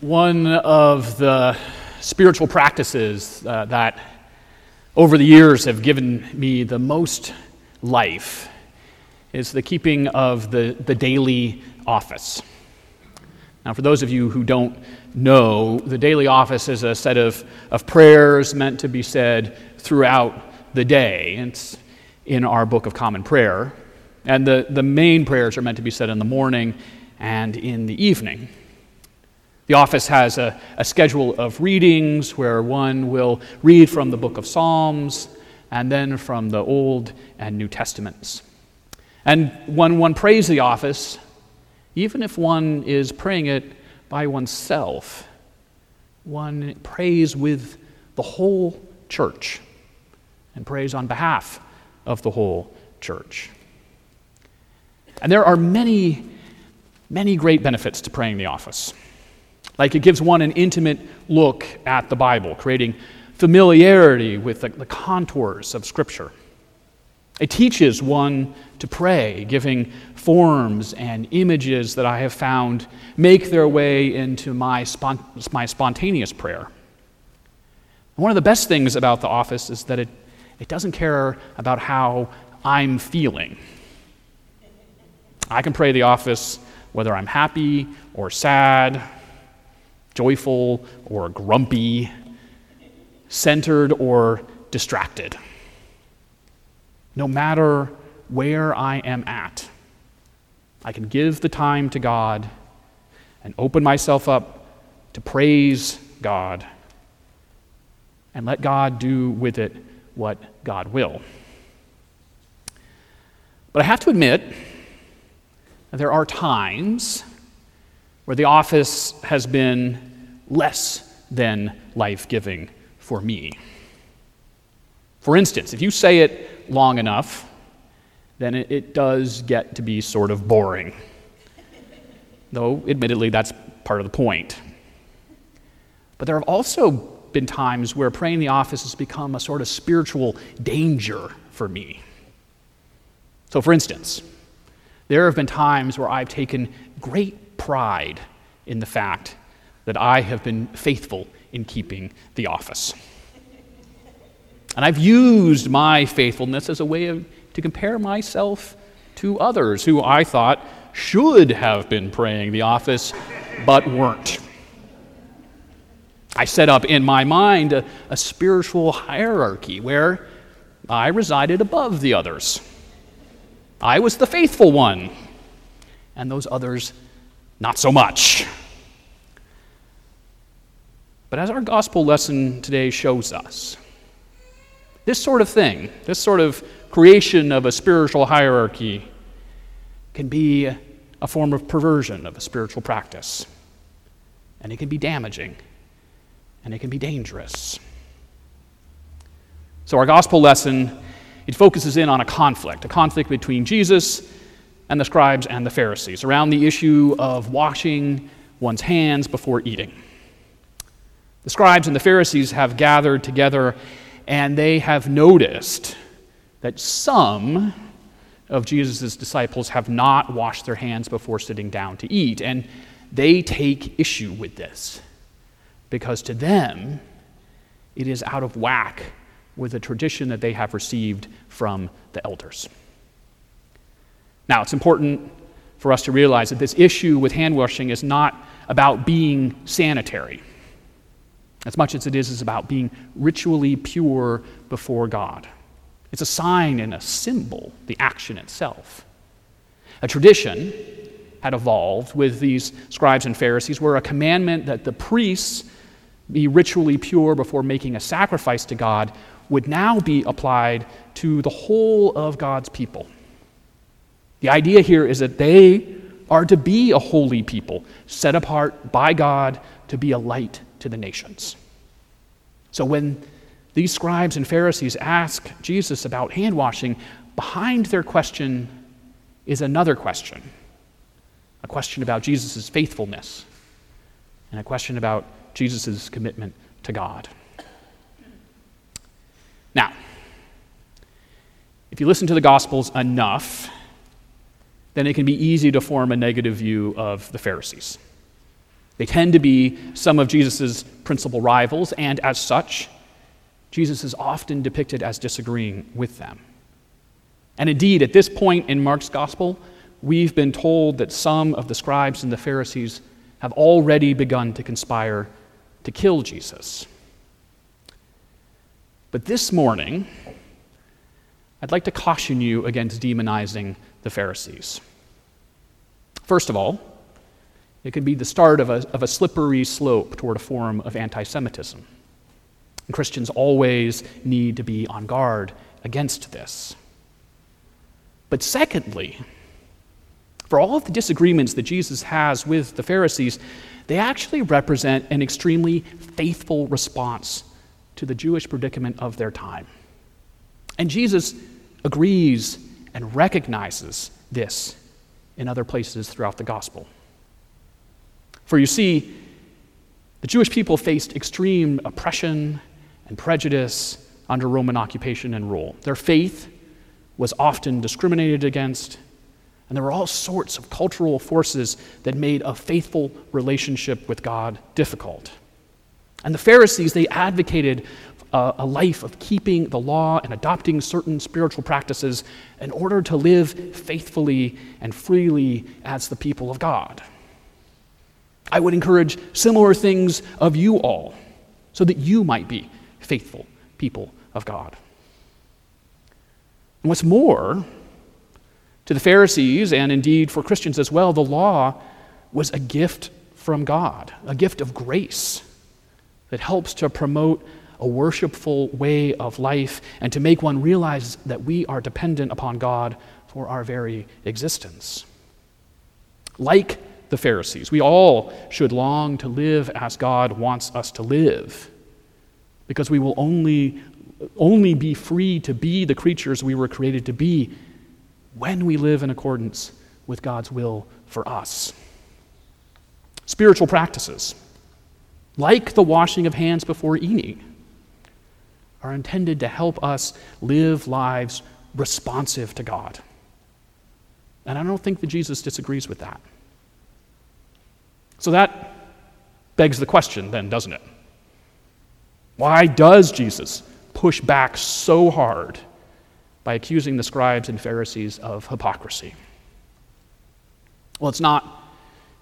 One of the spiritual practices uh, that over the years have given me the most life is the keeping of the, the daily office. Now, for those of you who don't know, the daily office is a set of, of prayers meant to be said throughout the day. It's in our Book of Common Prayer. And the, the main prayers are meant to be said in the morning and in the evening. The office has a, a schedule of readings where one will read from the book of Psalms and then from the Old and New Testaments. And when one prays the office, even if one is praying it by oneself, one prays with the whole church and prays on behalf of the whole church. And there are many, many great benefits to praying the office. Like it gives one an intimate look at the Bible, creating familiarity with the, the contours of Scripture. It teaches one to pray, giving forms and images that I have found make their way into my, spont- my spontaneous prayer. one of the best things about the office is that it, it doesn't care about how I'm feeling. I can pray the office whether I'm happy or sad, joyful or grumpy, centered or distracted no matter where I am at. I can give the time to God and open myself up to praise God and let God do with it what God will. But I have to admit there are times where the office has been less than life giving for me. For instance, if you say it long enough, then it, it, does get to be sort of boring. Though, admittedly, that's part of the point. But there have also been times where praying the office has become a sort of spiritual danger for me. So, for instance, there have been times where I've taken great pride in the fact that I have been faithful in keeping the office. And I've used my faithfulness as a way of, to compare myself to others who I thought should have been praying the office but weren't. I set up in my mind a, a spiritual hierarchy where I resided above the others. I was the faithful one, and those others, not so much. But as our gospel lesson today shows us, this sort of thing, this sort of creation of a spiritual hierarchy, can be a form of perversion of a spiritual practice. And it can be damaging, and it can be dangerous. So, our gospel lesson it focuses in on a conflict, a conflict between Jesus and the scribes and the Pharisees around the issue of washing one's hands before eating. The scribes and the Pharisees have gathered together and they have noticed that some of Jesus' disciples have not washed their hands before sitting down to eat. And they take issue with this because to them, it is out of whack with the tradition that they have received from the elders. Now, it's important for us to realize that this issue with hand washing is not about being sanitary as much as it is, is about being ritually pure before God. It's a sign and a symbol, the action itself. A tradition had evolved with these scribes and Pharisees where a commandment that the priests be ritually pure before making a sacrifice to God would now be applied to the whole of God's people. The idea here is that they are to be a holy people, set apart by God to be a light to the nations. So when these scribes and Pharisees ask Jesus about hand washing, behind their question is another question a question about Jesus' faithfulness and a question about Jesus' commitment to God. Now, if you listen to the Gospels enough, then it can be easy to form a negative view of the Pharisees. They tend to be some of Jesus' principal rivals, and as such, Jesus is often depicted as disagreeing with them. And indeed, at this point in Mark's gospel, we've been told that some of the scribes and the Pharisees have already begun to conspire to kill Jesus. But this morning, I'd like to caution you against demonizing the Pharisees. First of all, it could be the start of a, of a slippery slope toward a form of anti Semitism. Christians always need to be on guard against this. But secondly, for all of the disagreements that Jesus has with the Pharisees, they actually represent an extremely faithful response to the Jewish predicament of their time. And Jesus agrees and recognizes this in other places throughout the gospel. For you see, the Jewish people faced extreme oppression and prejudice under Roman occupation and rule. Their faith was often discriminated against, and there were all sorts of cultural forces that made a faithful relationship with God difficult. And the Pharisees, they advocated a, a life of keeping the law and adopting certain spiritual practices in order to live faithfully and freely as the people of God. I would encourage similar things of you all so that you might be faithful people of God. And what's more, to the Pharisees, and indeed for Christians as well, the law was a gift from God, a gift of grace that helps to promote a worshipful way of life and to make one realize that we are dependent upon God for our very existence. Like the Pharisees, we all should long to live as God wants us to live because we will only, only be free to be the creatures we were created to be when we live in accordance with God's will for us. Spiritual practices, like the washing of hands before eating, are intended to help us live lives responsive to God. And I don't think that Jesus disagrees with that. So that begs the question, then, doesn't it? Why does Jesus push back so hard by accusing the scribes and Pharisees of hypocrisy? Well, it's not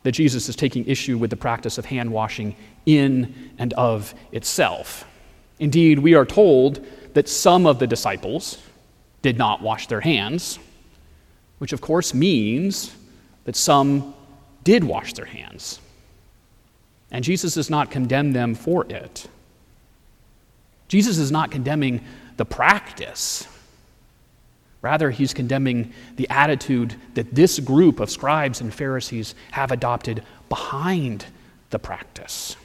that Jesus is taking issue with the practice of hand washing in and of itself. Indeed, we are told that some of the disciples did not wash their hands, which of course means that some did wash their hands. And Jesus does not condemn them for it. Jesus is not condemning the practice. Rather, he's condemning the attitude that this group of scribes and Pharisees have adopted behind the practice.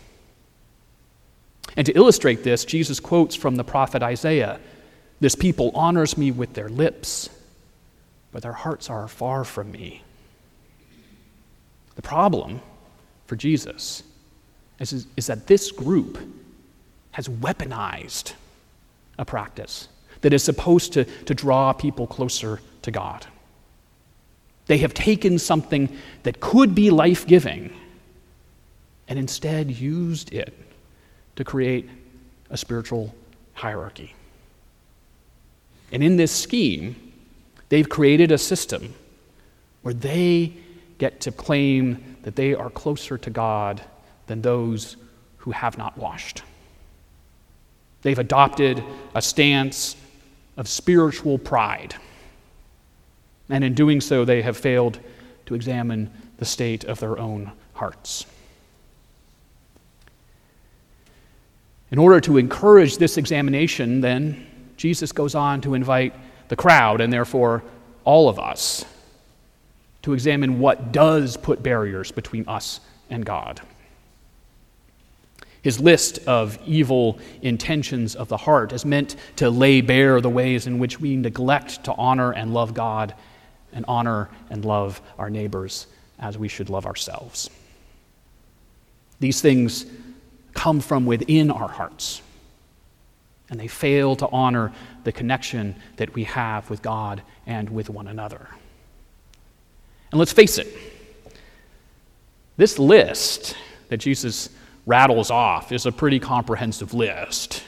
And to illustrate this, Jesus quotes from the prophet Isaiah This people honors me with their lips, but their hearts are far from me. The problem for Jesus is, is that this group has weaponized a practice that is supposed to, to draw people closer to God. They have taken something that could be life giving and instead used it to create a spiritual hierarchy. And in this scheme, they've created a system where they get to claim that they are closer to God than those who have not washed. They've adopted a stance of spiritual pride. And in doing so, they have failed to examine the state of their own hearts. In order to encourage this examination, then, Jesus goes on to invite the crowd, and therefore all of us, to examine what does put barriers between us and God. His list of evil intentions of the heart is meant to lay bare the ways in which we neglect to honor and love God and honor and love our neighbors as we should love ourselves. These things come from within our hearts, and they fail to honor the connection that we have with God and with one another. And let's face it, this list that Jesus rattles off is a pretty comprehensive list.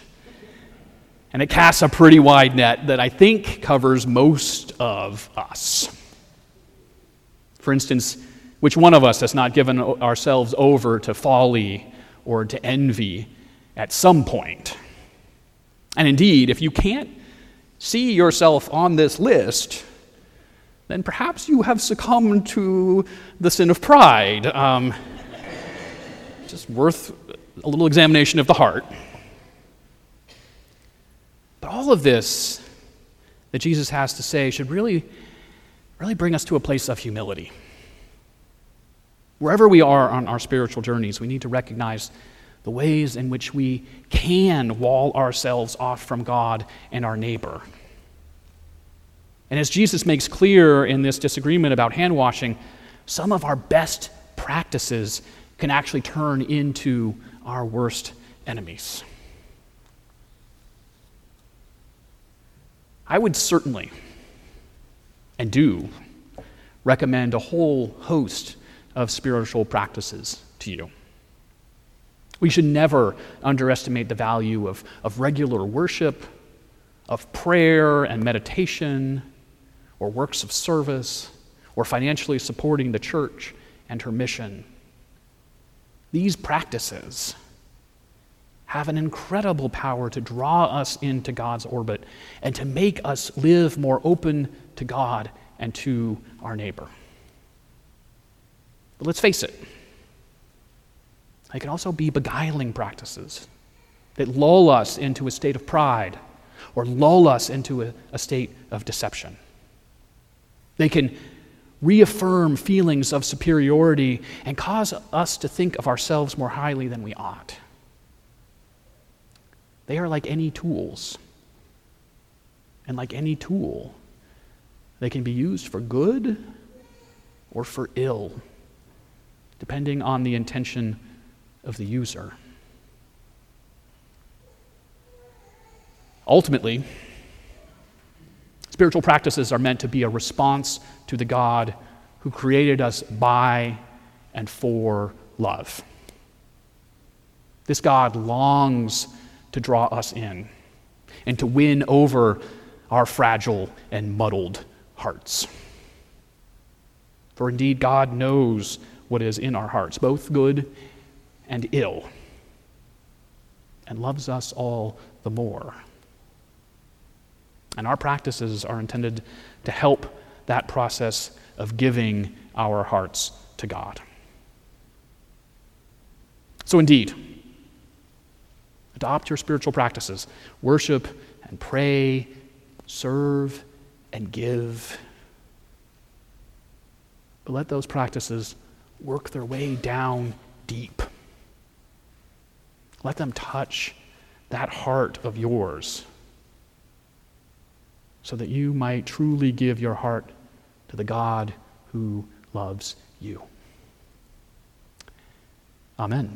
And it casts a pretty wide net that I think covers most of us. For instance, which one of us has not given ourselves over to folly or to envy at some point? And indeed, if you can't see yourself on this list, then perhaps you have succumbed to the sin of pride. Um, just worth a little examination of the heart. But all of this that Jesus has to say should really, really bring us to a place of humility. Wherever we are on our spiritual journeys, we need to recognize the ways in which we can wall ourselves off from God and our neighbor. And as Jesus makes clear in this disagreement about hand washing, some of our best practices can actually turn into our worst enemies. I would certainly and do recommend a whole host of spiritual practices to you. We should never underestimate the value of, of regular worship, of prayer and meditation, or works of service, or financially supporting the church and her mission. These practices have an incredible power to draw us into God's orbit and to make us live more open to God and to our neighbor. But let's face it, they can also be beguiling practices that lull us into a state of pride or lull us into a, a state of deception. They can reaffirm feelings of superiority and cause us to think of ourselves more highly than we ought. They are like any tools. And like any tool, they can be used for good or for ill depending on the intention of the user. Ultimately, spiritual practices are meant to be a response to the God who created us by and for love. This God longs to draw us in and to win over our fragile and muddled hearts. For indeed, God knows what is in our hearts, both good and ill, and loves us all the more. And our practices are intended to help that process of giving our hearts to God. So, indeed, adopt your spiritual practices worship and pray, serve and give. But let those practices work their way down deep. Let them touch that heart of yours so that you might truly give your heart to the God who loves you. Amen.